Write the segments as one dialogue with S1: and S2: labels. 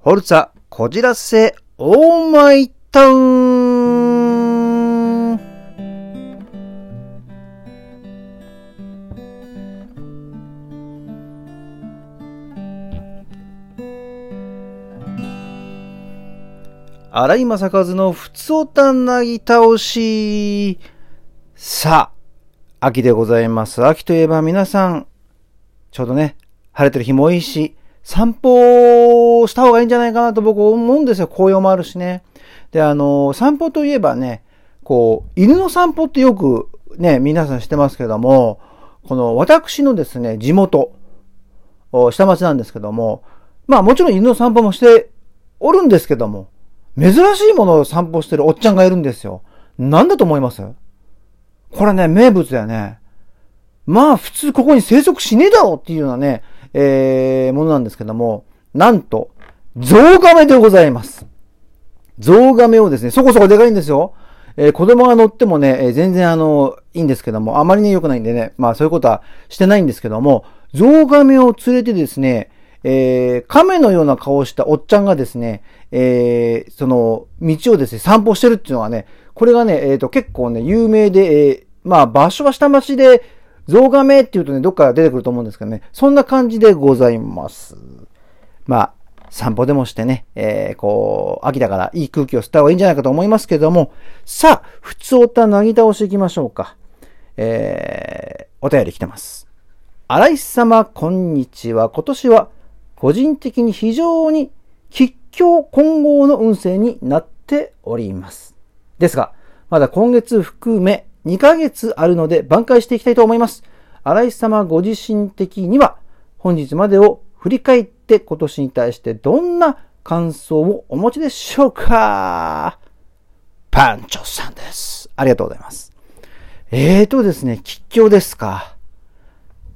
S1: ホルツァ、こじらせ、オーマイタウン荒井正和のふつおたなぎ倒し。さあ、秋でございます。秋といえば皆さん、ちょうどね、晴れてる日もいいし、散歩した方がいいんじゃないかなと僕思うんですよ。紅葉もあるしね。で、あの、散歩といえばね、こう、犬の散歩ってよくね、皆さんしてますけども、この私のですね、地元、下町なんですけども、まあもちろん犬の散歩もしておるんですけども、珍しいものを散歩してるおっちゃんがいるんですよ。なんだと思います？これね、名物だよね。まあ普通ここに生息しねえだろうっていうようなね、えー、ものなんですけども、なんと、ゾウガメでございます。ゾウガメをですね、そこそこでかいんですよ。えー、子供が乗ってもね、えー、全然あの、いいんですけども、あまりに良くないんでね、まあそういうことはしてないんですけども、ゾウガメを連れてですね、えー、亀のような顔をしたおっちゃんがですね、えー、その、道をですね、散歩してるっていうのはね、これがね、えっ、ー、と、結構ね、有名で、えー、まあ、場所は下町で、ゾウガメって言うとね、どっか出てくると思うんですけどね、そんな感じでございます。まあ、散歩でもしてね、えー、こう、秋だからいい空気を吸った方がいいんじゃないかと思いますけども、さあ、普通おたなぎ倒していきましょうか。えー、お便り来てます。荒井様、こんにちは。今年は、個人的に非常に吉凶混合の運勢になっております。ですが、まだ今月含め2ヶ月あるので挽回していきたいと思います。荒井様ご自身的には本日までを振り返って今年に対してどんな感想をお持ちでしょうか？パンチョさんです。ありがとうございます。えーとですね、吉祥ですか。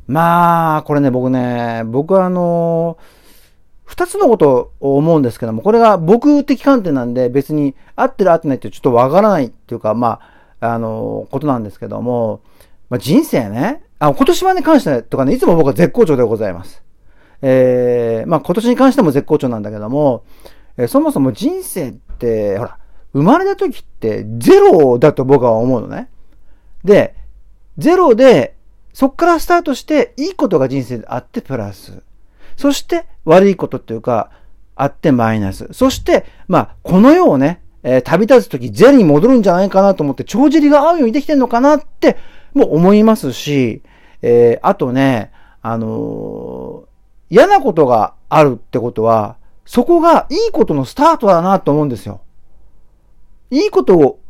S1: まあ、これね、僕ね、僕はあのー二つのことを思うんですけども、これが僕的観点なんで別に合ってる合ってないってちょっとわからないっていうか、まあ、あの、ことなんですけども、まあ、人生ね、あ、今年はね、関してとかね、いつも僕は絶好調でございます。えー、まあ今年に関しても絶好調なんだけども、えー、そもそも人生って、ほら、生まれた時ってゼロだと僕は思うのね。で、ゼロで、そっからスタートして、いいことが人生であってプラス。そして悪いことっていうか、あってマイナス。そして、まあ、この世をね、えー、旅立つときゼリに戻るんじゃないかなと思って、帳尻が合うようにできてんのかなって、もう思いますし、えー、あとね、あのー、嫌なことがあるってことは、そこがいいことのスタートだなと思うんですよ。いいことを、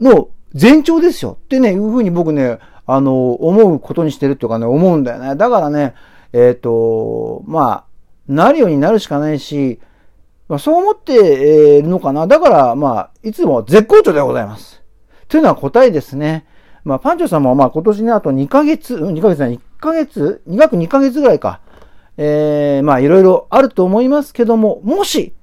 S1: の前兆ですよ。ってね、いうふうに僕ね、あの、思うことにしてるっていうかね、思うんだよね。だからね、えっ、ー、と、まあ、なるようになるしかないし、まあ、そう思っているのかな。だから、まあ、いつも絶好調でございます。というのは答えですね。まあ、パンチョさんも、まあ、今年ね、あと2ヶ月、うん、2ヶ月ない、1ヶ月 ?2 学2ヶ月ぐらいか。えー、まあ、いろいろあると思いますけども、もし、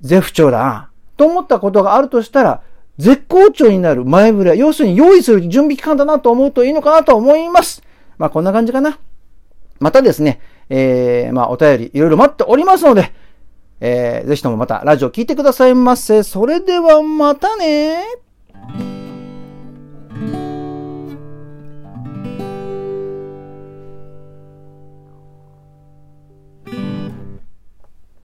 S1: 絶不調だな、と思ったことがあるとしたら、絶好調になる前触れ、要するに用意する準備期間だなと思うといいのかなと思います。まあ、こんな感じかな。またですね、えー、まあ、お便りいろいろ待っておりますので、えー、ぜひともまたラジオ聴いてくださいませ。それではまたね